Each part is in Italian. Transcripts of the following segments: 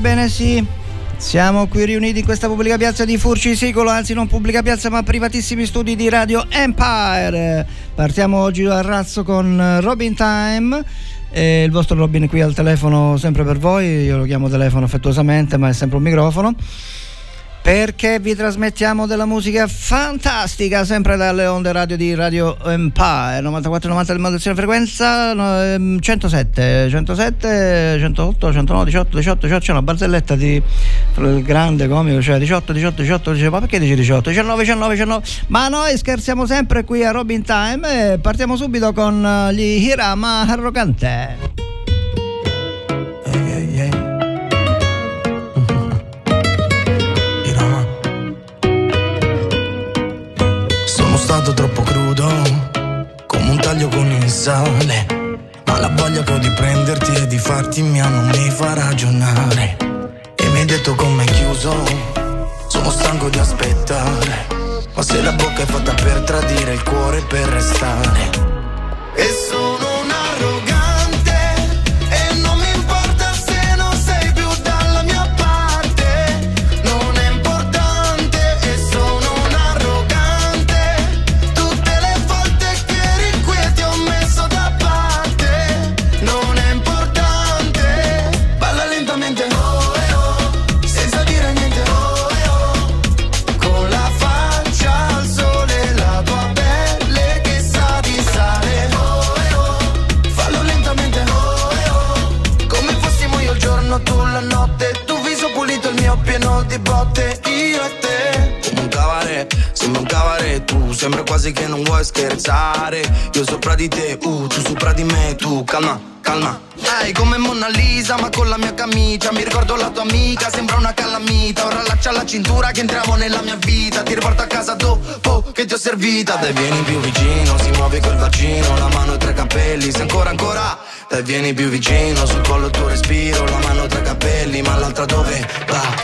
Ebbene, bene, bene, sì. Siamo qui riuniti in questa pubblica piazza di Furci Sicolo, anzi non pubblica piazza ma privatissimi studi di Radio Empire. Partiamo oggi a razzo con Robin Time. E il vostro Robin qui al telefono sempre per voi, io lo chiamo telefono affettuosamente ma è sempre un microfono perché vi trasmettiamo della musica fantastica sempre dalle onde radio di Radio Empire 94-90 del modulazione frequenza 107 107 108 109 18 18 18 c'è una barzelletta di il grande comico cioè 18 18 18 dice ma perché dici 18 19 19 19 ma noi scherziamo sempre qui a Robin Time e partiamo subito con gli Hirama Arrogante un taglio con il sale. Ma la voglia che ho di prenderti e di farti mia non mi fa ragionare. E mi hai detto come chiuso, sono stanco di aspettare. Ma se la bocca è fatta per tradire, il cuore per restare. E sono Sembra quasi che non vuoi scherzare. Io sopra di te, uh, tu sopra di me Tu calma, calma. Ehi, come Mona Lisa, ma con la mia camicia. Mi ricordo la tua amica, sembra una calamita. Ora laccia la cintura che entriamo nella mia vita. Ti riporto a casa dopo che ti ho servita. Dai vieni più vicino, si muove col bacino La mano tra i capelli, se ancora ancora. Dai vieni più vicino, sul collo il tuo respiro. La mano tra i capelli, ma l'altra dove va?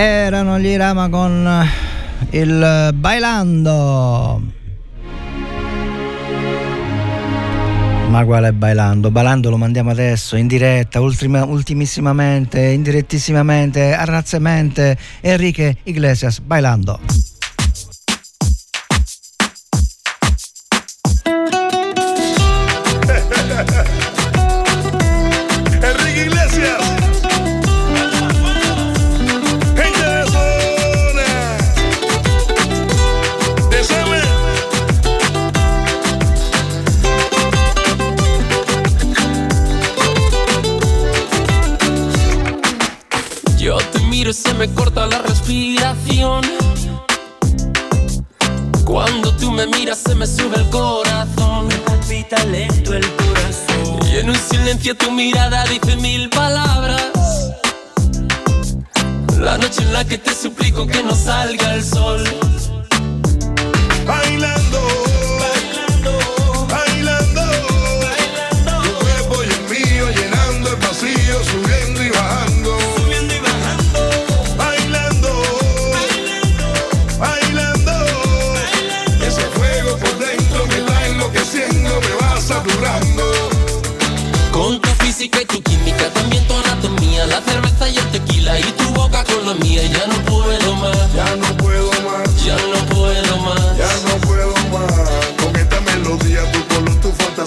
Erano gli Rama con il Bailando. Ma quale bailando? Bailando lo mandiamo adesso in diretta, ultima, ultimissimamente, indirettissimamente, arrazzemente. Enrique Iglesias, bailando. Silencio tu mirada dice mil palabras. La noche en la que te suplico que no salga el sol.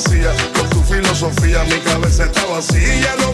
fantasía, con tu filosofía mi cabeza está vacía. No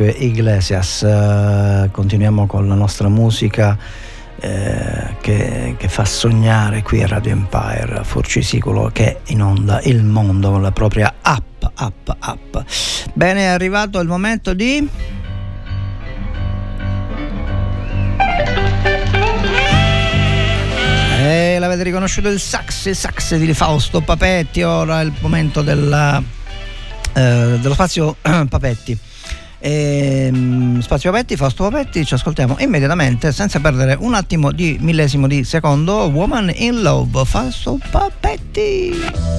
Enrique Iglesias. Uh, continuiamo con la nostra musica eh, che, che, fa sognare qui a Radio Empire, Forcisicolo che inonda il mondo con la propria app, app, app. Bene, è arrivato il momento di... E l'avete riconosciuto il sax, il sax di Fausto Papetti, ora è il momento della... Eh, dello spazio Papetti. Ehm, spazio Papetti, Fausto Papetti, ci ascoltiamo immediatamente senza perdere un attimo di millesimo di secondo. Woman in Love, Fausto Papetti.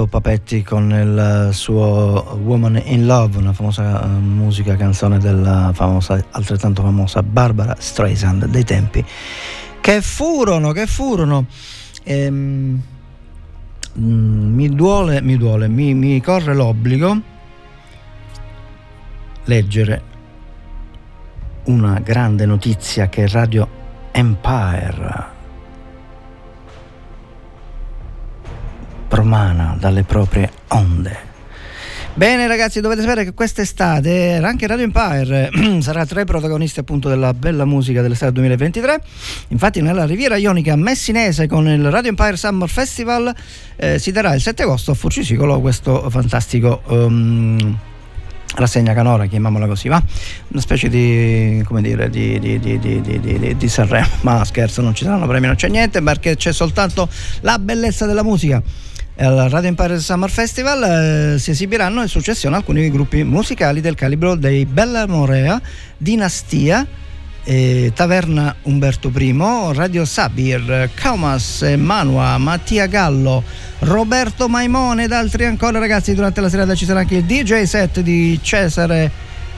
Fausto Papetti con il suo Woman in Love, una famosa uh, musica, canzone della famosa, altrettanto famosa Barbara Streisand dei tempi che furono, che furono. Ehm, mm, mi duole, mi duole, mi, mi corre l'obbligo leggere una grande notizia che Radio Empire promana dalle proprie onde. Bene ragazzi, dovete sapere che quest'estate anche Radio Empire sarà tra i protagonisti appunto della bella musica dell'estate 2023. Infatti nella Riviera Ionica messinese con il Radio Empire Summer Festival eh, si darà il 7 agosto a Furcisicolo questo fantastico um, rassegna canora, chiamiamola così, va? Una specie di, come dire, di, di, di, di Sanremo, ma scherzo, non ci saranno premi, non c'è niente perché c'è soltanto la bellezza della musica al Radio Empire Summer Festival eh, si esibiranno in successione alcuni gruppi musicali del calibro dei Bella Morea, Dinastia, eh, Taverna Umberto I, Radio Sabir, Kaumas, Manua, Mattia Gallo, Roberto Maimone ed altri ancora. Ragazzi durante la serata ci sarà anche il DJ set di Cesare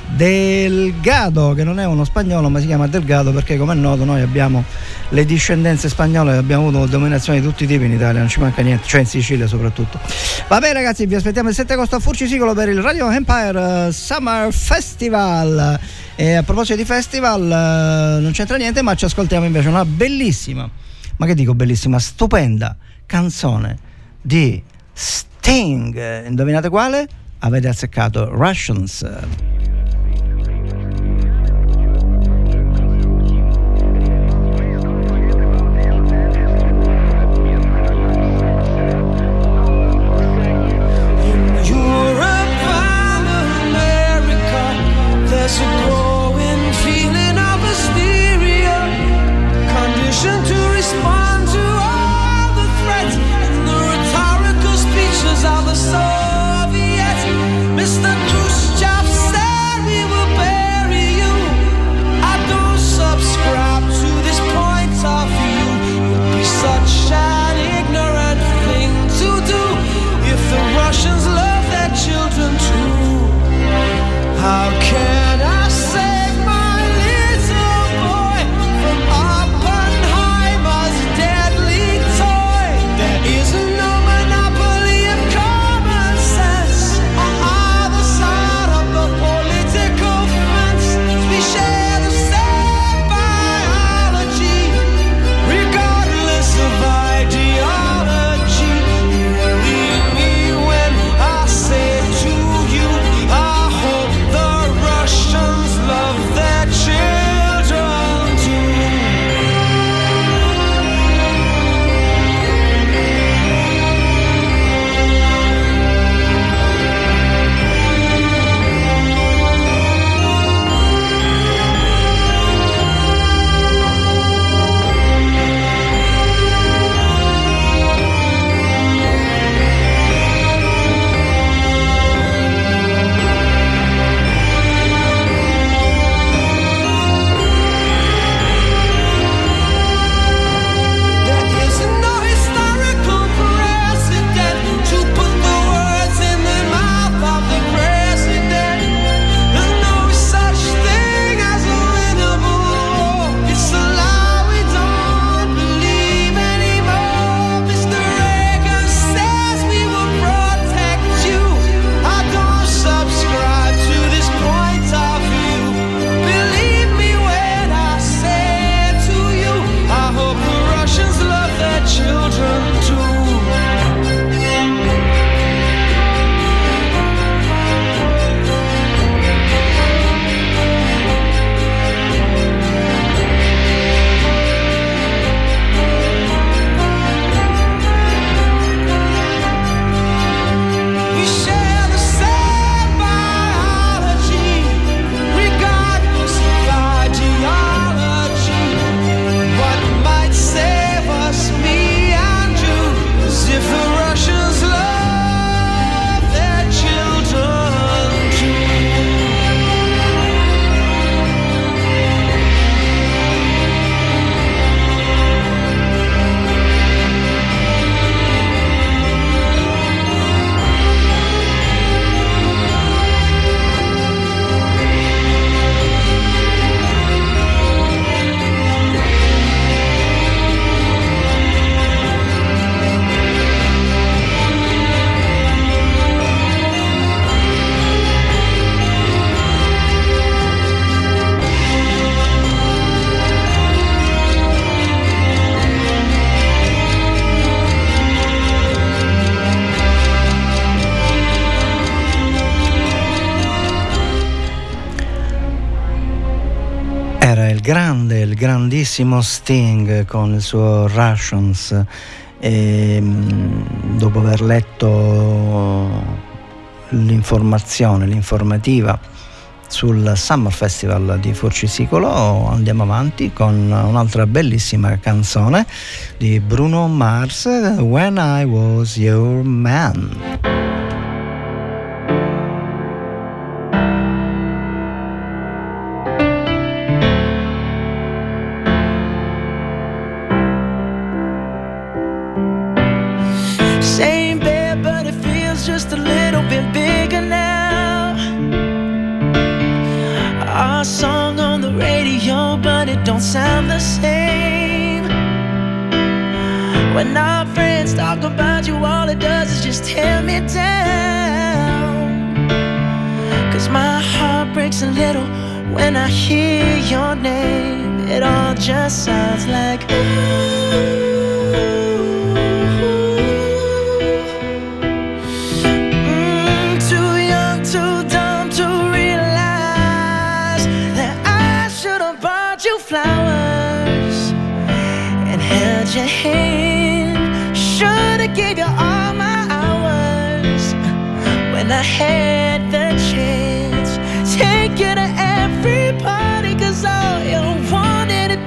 Delgado, che non è uno spagnolo ma si chiama Delgado perché come è noto noi abbiamo le discendenze spagnole, abbiamo avuto dominazione di tutti i tipi in Italia, non ci manca niente, cioè in Sicilia soprattutto. Vabbè ragazzi, vi aspettiamo il 7 agosto a Furcisicolo per il Radio Empire Summer Festival. E a proposito di festival, eh, non c'entra niente, ma ci ascoltiamo invece una bellissima, ma che dico bellissima, stupenda canzone di Sting. Indovinate quale? Avete azzeccato Russians. Il grandissimo Sting con il suo Russians e mm, dopo aver letto l'informazione, l'informativa sul Summer Festival di Forcisicolo andiamo avanti con un'altra bellissima canzone di Bruno Mars When I Was Your Man.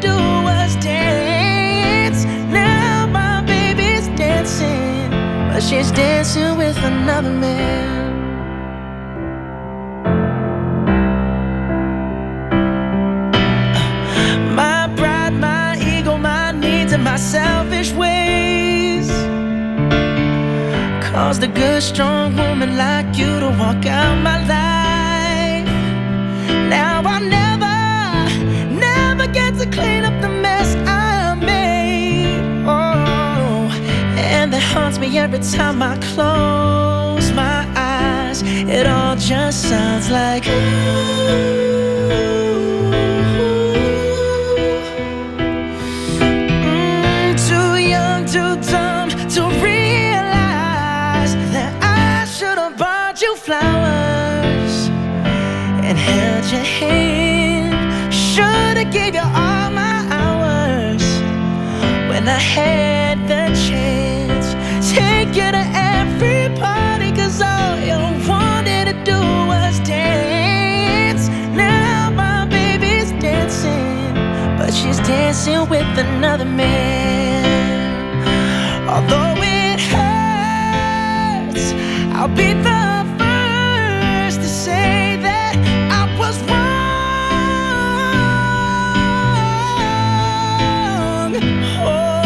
Do was dance. Now my baby's dancing, but she's dancing with another man. My pride, my ego, my needs, and my selfish ways caused a good, strong woman like you to walk out my life. Haunts me every time I close my eyes. It all just sounds like. Mm, too young, too dumb to realize that I should have bought you flowers and held your hand. Should have gave you all my hours when I had the chance. She's dancing with another man. Although it hurts, I'll be the first to say that I was wrong. Oh,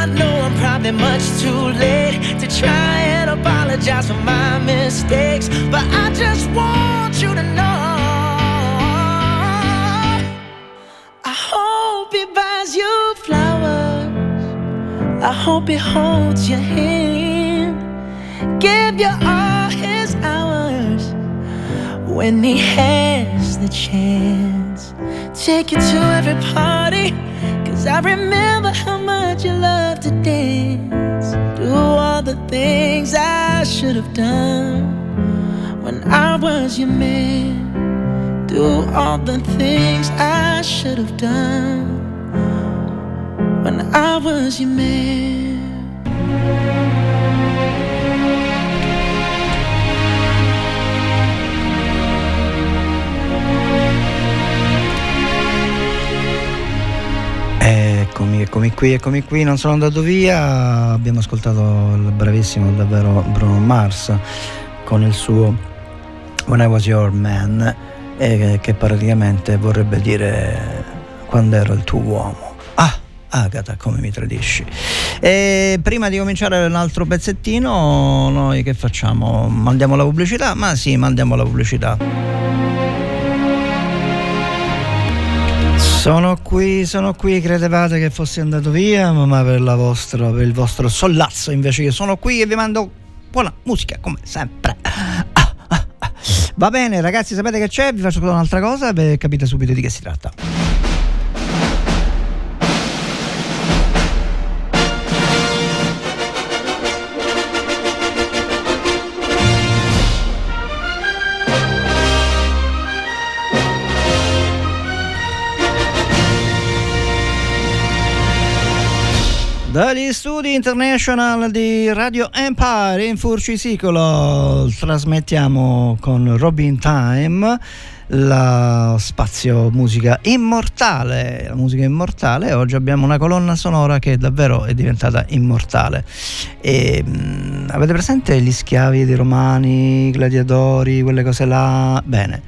I know I'm probably much too late to try and apologize for my mistakes, but I just want you I hope he holds your hand, give you all his hours when he has the chance. Take you to every party, cause I remember how much you love to dance. Do all the things I should have done when I was your man. Do all the things I should have done when I was your man. Eccomi, eccomi qui, eccomi qui, non sono andato via, abbiamo ascoltato il bravissimo davvero Bruno Mars con il suo When I Was Your Man, eh, che praticamente vorrebbe dire quando ero il tuo uomo. Agata, come mi tradisci. E prima di cominciare un altro pezzettino, noi che facciamo? Mandiamo la pubblicità? Ma sì, mandiamo la pubblicità. Sono qui, sono qui, credevate che fossi andato via, ma per, vostra, per il vostro sollazzo invece io sono qui e vi mando buona musica come sempre. Ah, ah, ah. Va bene ragazzi, sapete che c'è? Vi faccio un'altra cosa e capite subito di che si tratta. Dagli studi international di Radio Empire in Furcisicolo trasmettiamo con Robin Time lo spazio musica immortale. La musica immortale, oggi abbiamo una colonna sonora che davvero è diventata immortale. E, mh, avete presente gli schiavi dei romani, i gladiatori, quelle cose là? Bene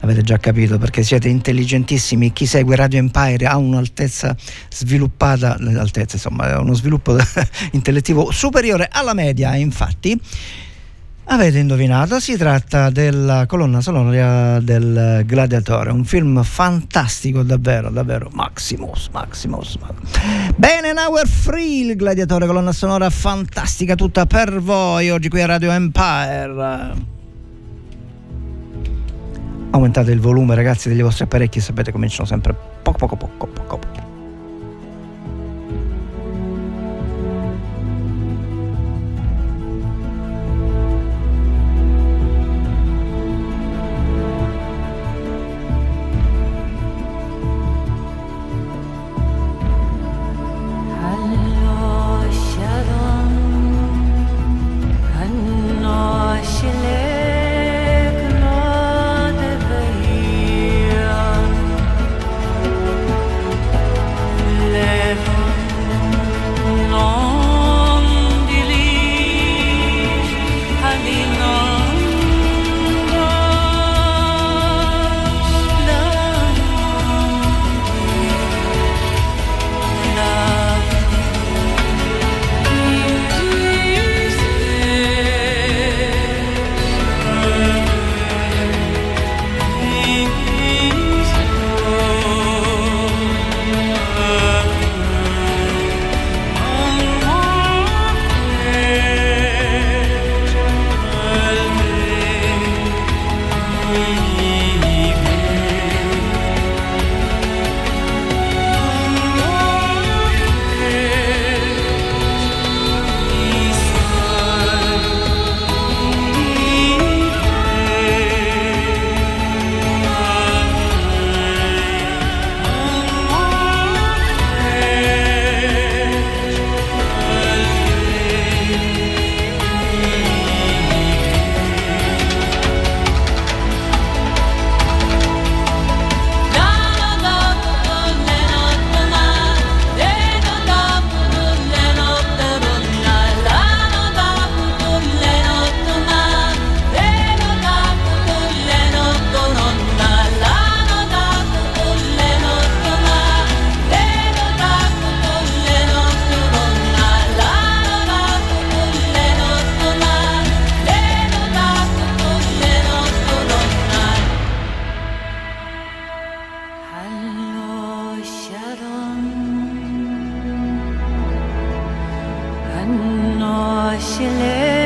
avete già capito perché siete intelligentissimi. Chi segue Radio Empire ha un'altezza sviluppata, l'altezza insomma, uno sviluppo intellettivo superiore alla media, infatti. Avete indovinato, si tratta della colonna sonora del Gladiatore, un film fantastico davvero, davvero, Maximus, Maximus. Bene, now we're free, il Gladiatore, colonna sonora fantastica tutta per voi, oggi qui a Radio Empire aumentate il volume ragazzi degli vostri apparecchi sapete cominciano sempre poco poco poco poco poco la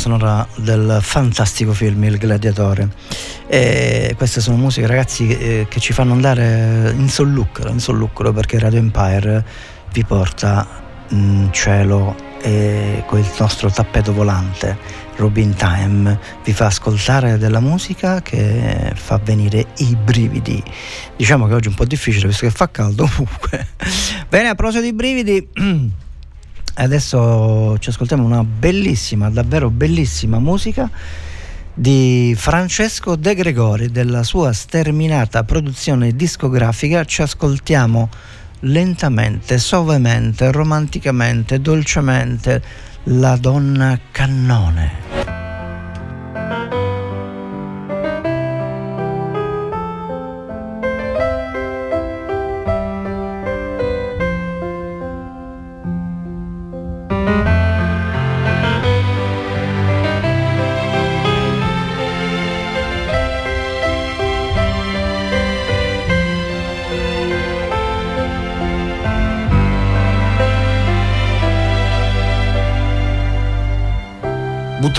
sonora del fantastico film Il Gladiatore. E queste sono musiche, ragazzi, eh, che ci fanno andare in sollucro, in sollucro perché Radio Empire vi porta in cielo e il nostro tappeto volante Robin Time vi fa ascoltare della musica che fa venire i brividi. Diciamo che oggi è un po' difficile visto che fa caldo comunque. Bene, a proposito di brividi, adesso ci ascoltiamo una bellissima, davvero bellissima musica di Francesco De Gregori della sua sterminata produzione discografica. Ci ascoltiamo lentamente, sovemente, romanticamente, dolcemente la donna cannone.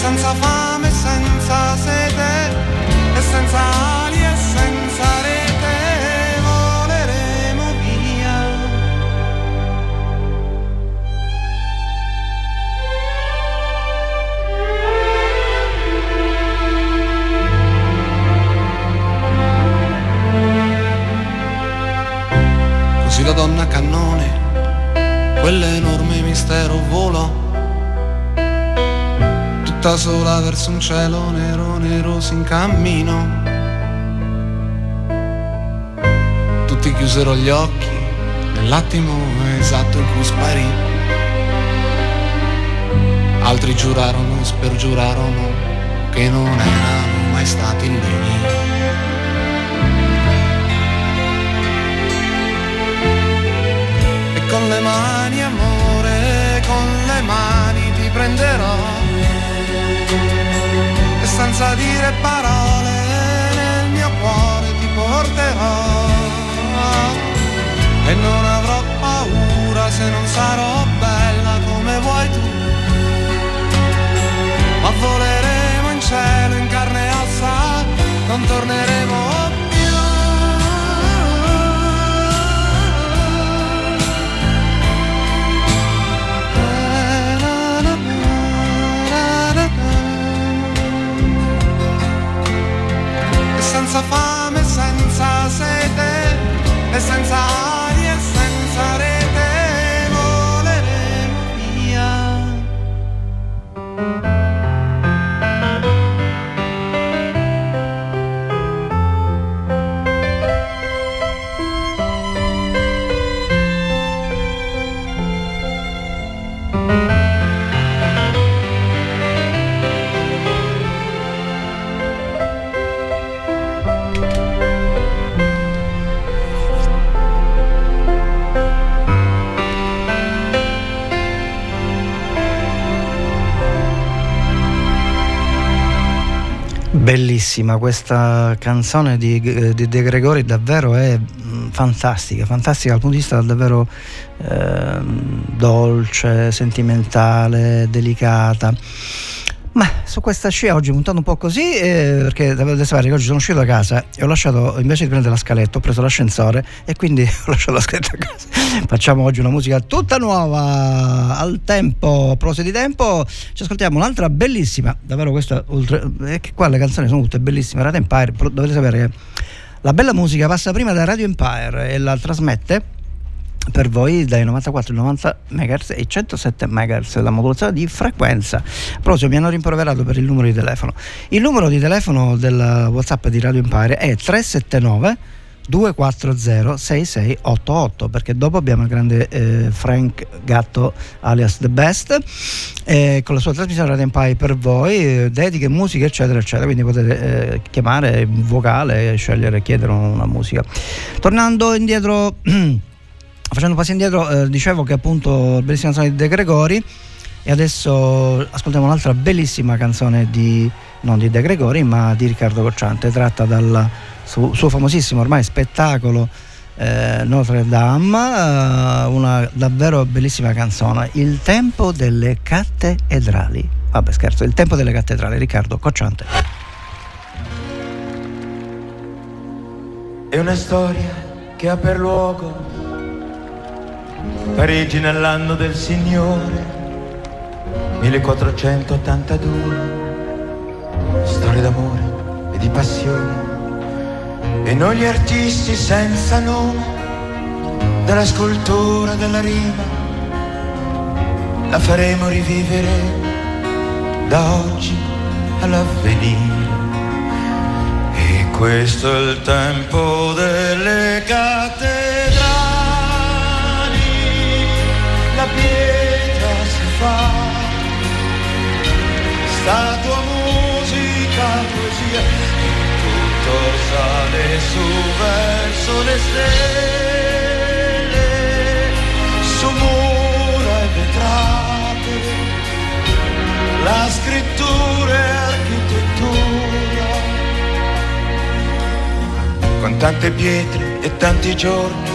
senza fame, senza sete, e senza ali e senza rete, voleremo via. Così la donna cannone, quell'enorme mistero volò tutta sola verso un cielo nero, nero si incammino. Tutti chiusero gli occhi nell'attimo esatto in cui sparì. Altri giurarono spergiurarono che non erano mai stati lì. E con le mani amore, con le mani ti prenderò senza dire parole nel mio cuore ti porterò. E non avrò paura se non sarò bella come vuoi tu. Ma voleremo in cielo in carne e ossa non torneremo senza fame, senza sete e senza Bellissima questa canzone di, di De Gregori, davvero è mm, fantastica, fantastica dal punto di vista davvero eh, dolce, sentimentale, delicata. Ma su questa scia oggi puntando un po' così, eh, perché dovete sapere che oggi sono uscito da casa e ho lasciato, invece di prendere la scaletta, ho preso l'ascensore e quindi ho lasciato la scaletta a casa. Facciamo oggi una musica tutta nuova, al tempo, a proposito di tempo, ci ascoltiamo un'altra bellissima, davvero questa, oltre, è che qua le canzoni sono tutte bellissime, Radio Empire, dovete sapere che la bella musica passa prima da Radio Empire e la trasmette per voi dai 94 ai 90 MHz e 107 MHz la modulazione di frequenza. Proprio mi hanno rimproverato per il numero di telefono. Il numero di telefono del WhatsApp di Radio Empire è 379 240 6688 perché dopo abbiamo il grande eh, Frank Gatto alias The Best eh, con la sua trasmissione Radio Empire per voi eh, dediche, musiche eccetera eccetera quindi potete eh, chiamare vocale scegliere chiedere una musica tornando indietro facendo un passo indietro, eh, dicevo che appunto bellissima canzone di De Gregori e adesso ascoltiamo un'altra bellissima canzone di, non di De Gregori, ma di Riccardo Cocciante, tratta dal suo, suo famosissimo ormai spettacolo eh, Notre Dame, eh, una davvero bellissima canzone, Il tempo delle cattedrali. Vabbè scherzo, Il tempo delle cattedrali, Riccardo Cocciante. È una storia che ha per luogo Parigi nell'anno del Signore 1482 Storia d'amore e di passione. E noi gli artisti senza nome Della scultura, della rima La faremo rivivere da oggi all'avvenire. E questo è il tempo delle cattedrali la pietra si fa, statua, musica, poesia, tutto sale su verso le stelle, su mura e vetrate, la scrittura e architettura, con tante pietre e tanti giorni,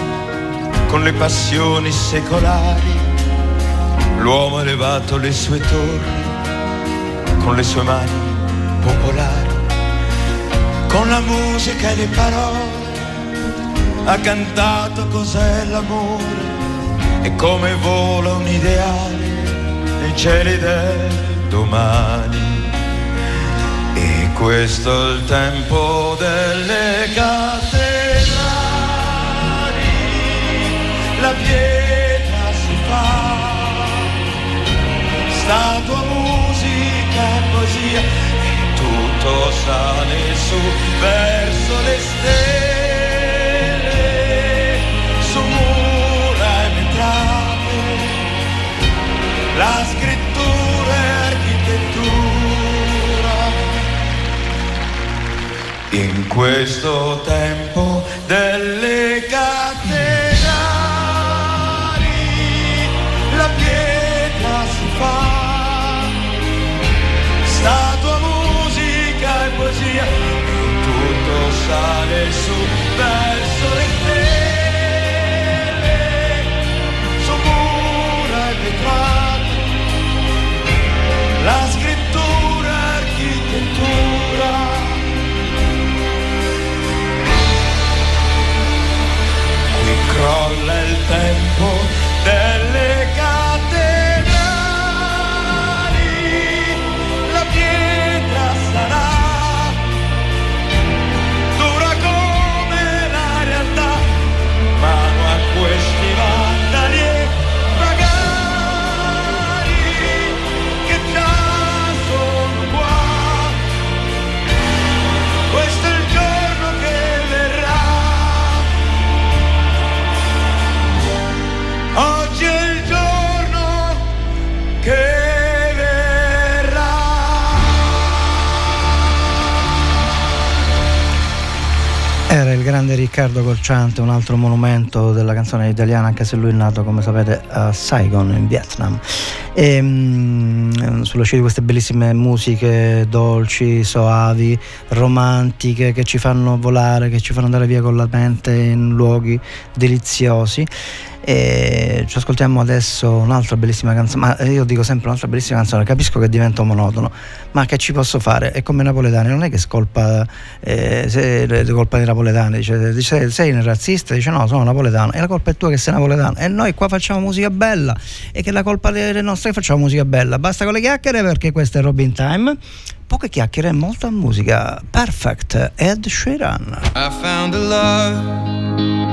con le passioni secolari L'uomo ha elevato le sue torri con le sue mani popolari, con la musica e le parole, ha cantato cos'è l'amore e come vola un ideale nei cieli del domani. E questo è il tempo delle cattedrali, la pietra statua, musica e poesia e tutto sale su verso le stelle, su mura e vetrate, la scrittura e architettura. In questo tempo delle cattedrali Qui grande Riccardo Corciante, un altro monumento della canzone italiana, anche se lui è nato, come sapete, a Saigon, in Vietnam. E, mm, sulla scia di queste bellissime musiche dolci, soavi, romantiche, che ci fanno volare, che ci fanno andare via con la mente in luoghi deliziosi. E ci ascoltiamo adesso un'altra bellissima canzone, ma io dico sempre un'altra bellissima canzone, capisco che diventa monotono, ma che ci posso fare? È come napoletani, non è che scolpa, eh, se, è colpa dei napoletani, dice, dice, sei razzista, dice no, sono napoletano, e la colpa è tua che sei napoletano, e noi qua facciamo musica bella, e che la colpa delle nostre che facciamo musica bella, basta con le chiacchiere perché questo è Robin Time. Poche chiacchiere e molta musica. Perfect, Ed Sheeran. I found a love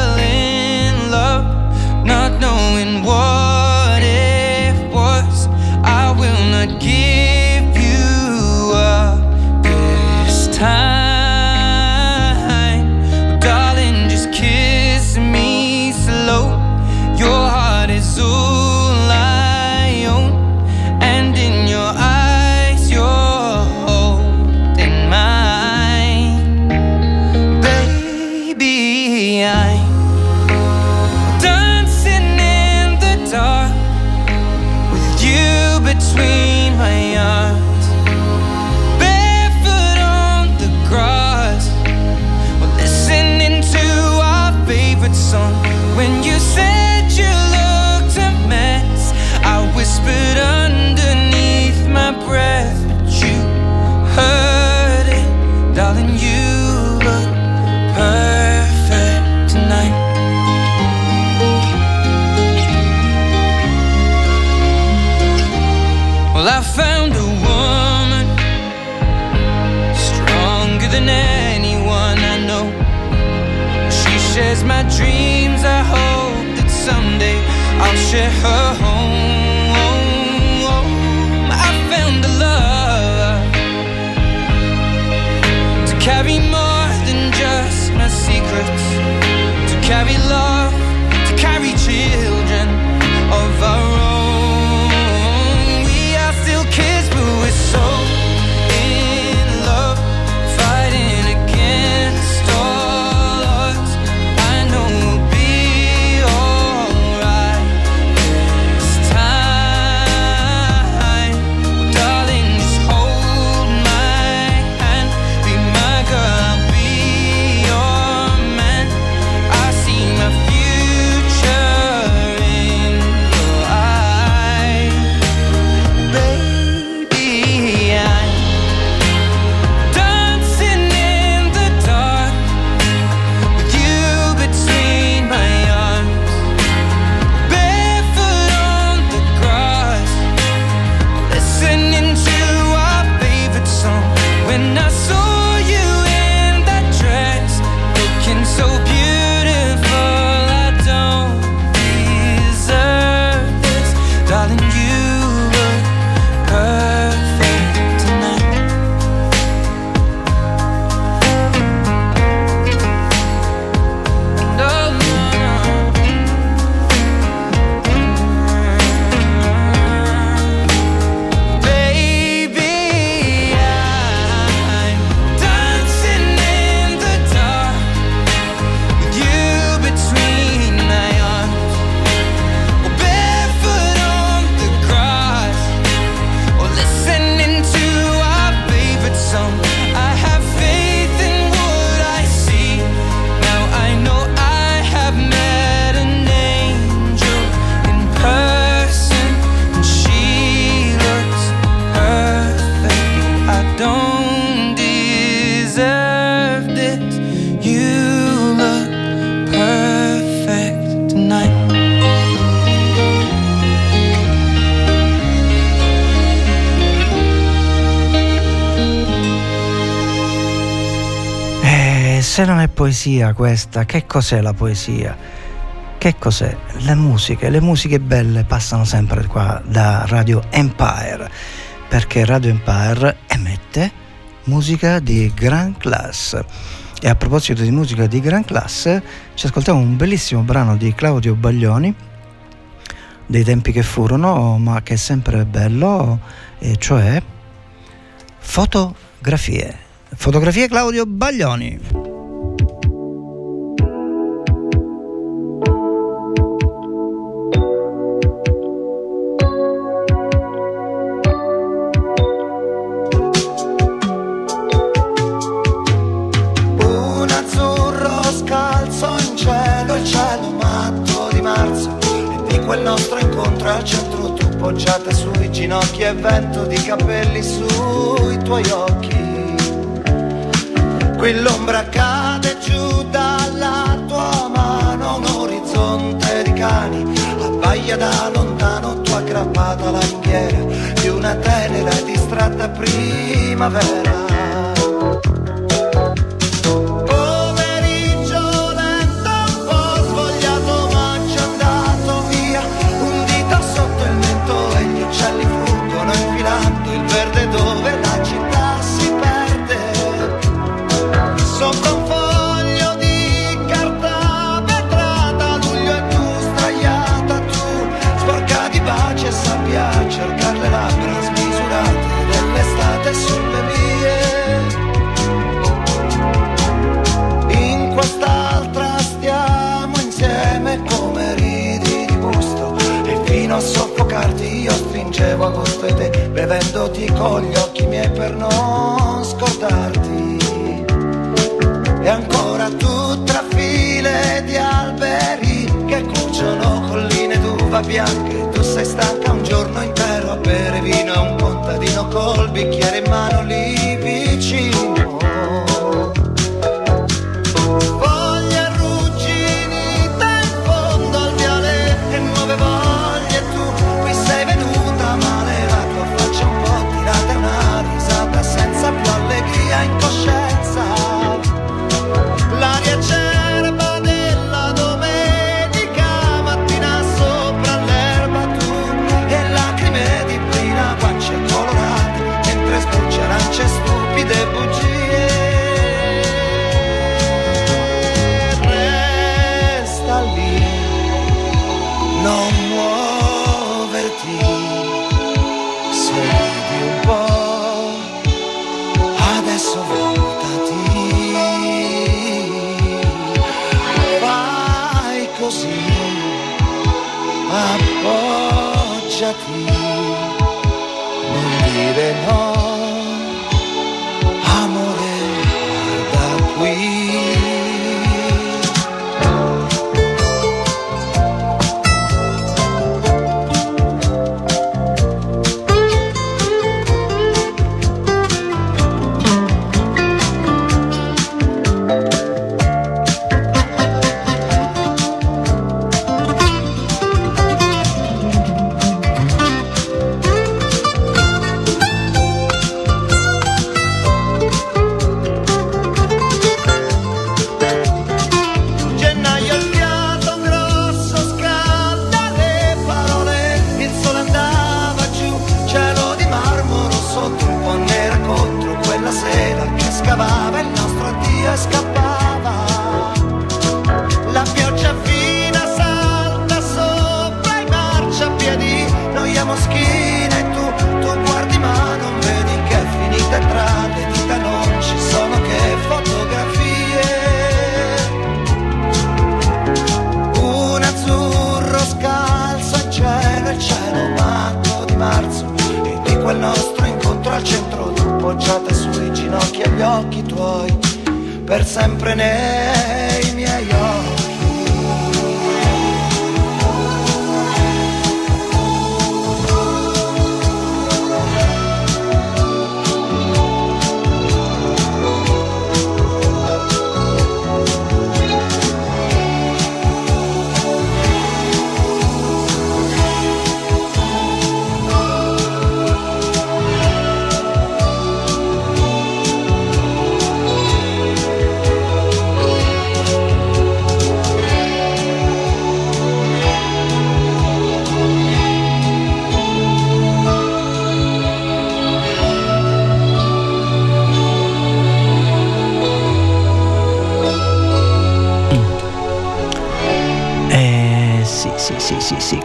not knowing what song. shit hurt and poesia questa, che cos'è la poesia? Che cos'è? Le musiche, le musiche belle passano sempre qua da Radio Empire, perché Radio Empire emette musica di gran classe. E a proposito di musica di gran classe, ci ascoltiamo un bellissimo brano di Claudio Baglioni, dei tempi che furono, ma che è sempre bello, e cioè Fotografie. Fotografie Claudio Baglioni. Poggiata sui ginocchi E vento di capelli sui tuoi occhi. Qui l'ombra cade giù dalla tua mano Un orizzonte di cani Abbaia da lontano tu aggrappata alla ringhiera Di una tenera e distratta primavera Bevendoti con gli occhi miei per non scordarti. E ancora tu tra file di alberi Che cuciono colline d'uva bianche. Tu sei stanca un giorno intero a bere vino E un contadino col bicchiere in mano lì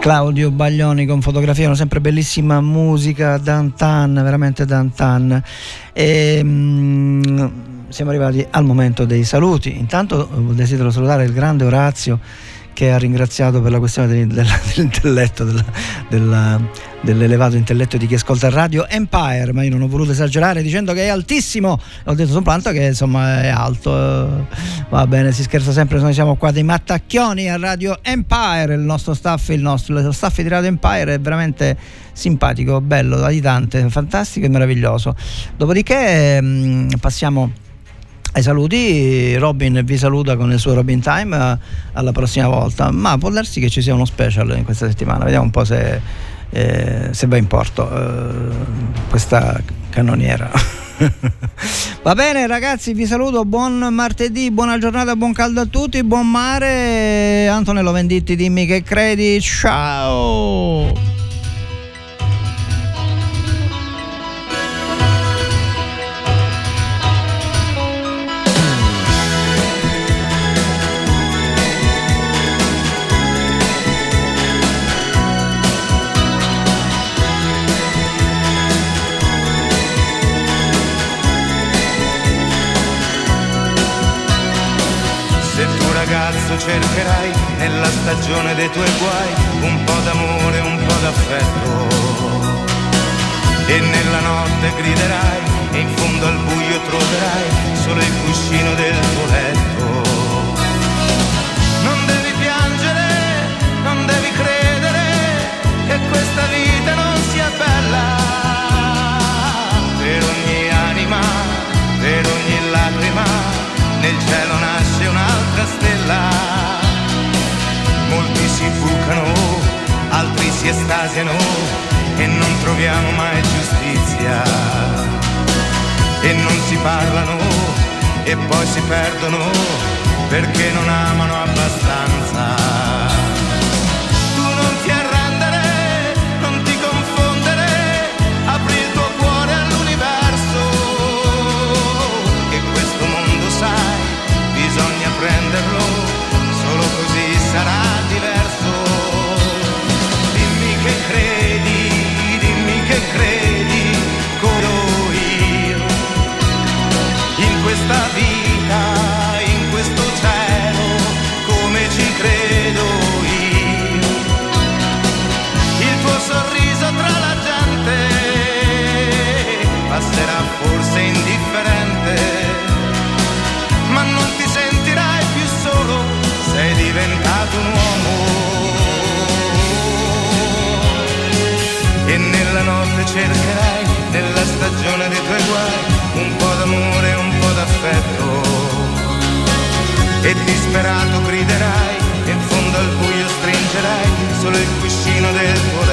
Claudio Baglioni con fotografia, una sempre bellissima musica, Dantan, veramente Dantan. E, mm, siamo arrivati al momento dei saluti. Intanto eh, desidero salutare il grande Orazio che ha ringraziato per la questione del- del- dell'intelletto, della- della- dell'elevato intelletto di chi ascolta il radio Empire, ma io non ho voluto esagerare dicendo che è altissimo, ho detto soltanto che insomma è alto, va bene, si scherza sempre, noi siamo qua dei mattacchioni a Radio Empire, il nostro staff, il nostro lo staff di Radio Empire è veramente simpatico, bello, aiutante, fantastico e meraviglioso. Dopodiché mm, passiamo ai saluti, Robin vi saluta con il suo Robin Time eh, alla prossima volta, ma può darsi che ci sia uno special in questa settimana, vediamo un po' se, eh, se va in porto eh, questa cannoniera. Va bene ragazzi, vi saluto, buon martedì, buona giornata, buon caldo a tutti, buon mare. Antonello Venditti, dimmi che credi, ciao! Cercherai nella stagione dei tuoi guai un po' d'amore, un po' d'affetto. E nella notte griderai e in fondo al buio troverai solo il cuscino del tuo letto. Si estasiano e non troviamo mai giustizia. E non si parlano e poi si perdono perché non amano abbastanza. Cercherai, nella stagione dei tuoi guai, un po' d'amore, un po' d'affetto. E disperato griderai, e in fondo al buio stringerai solo il cuscino del tuo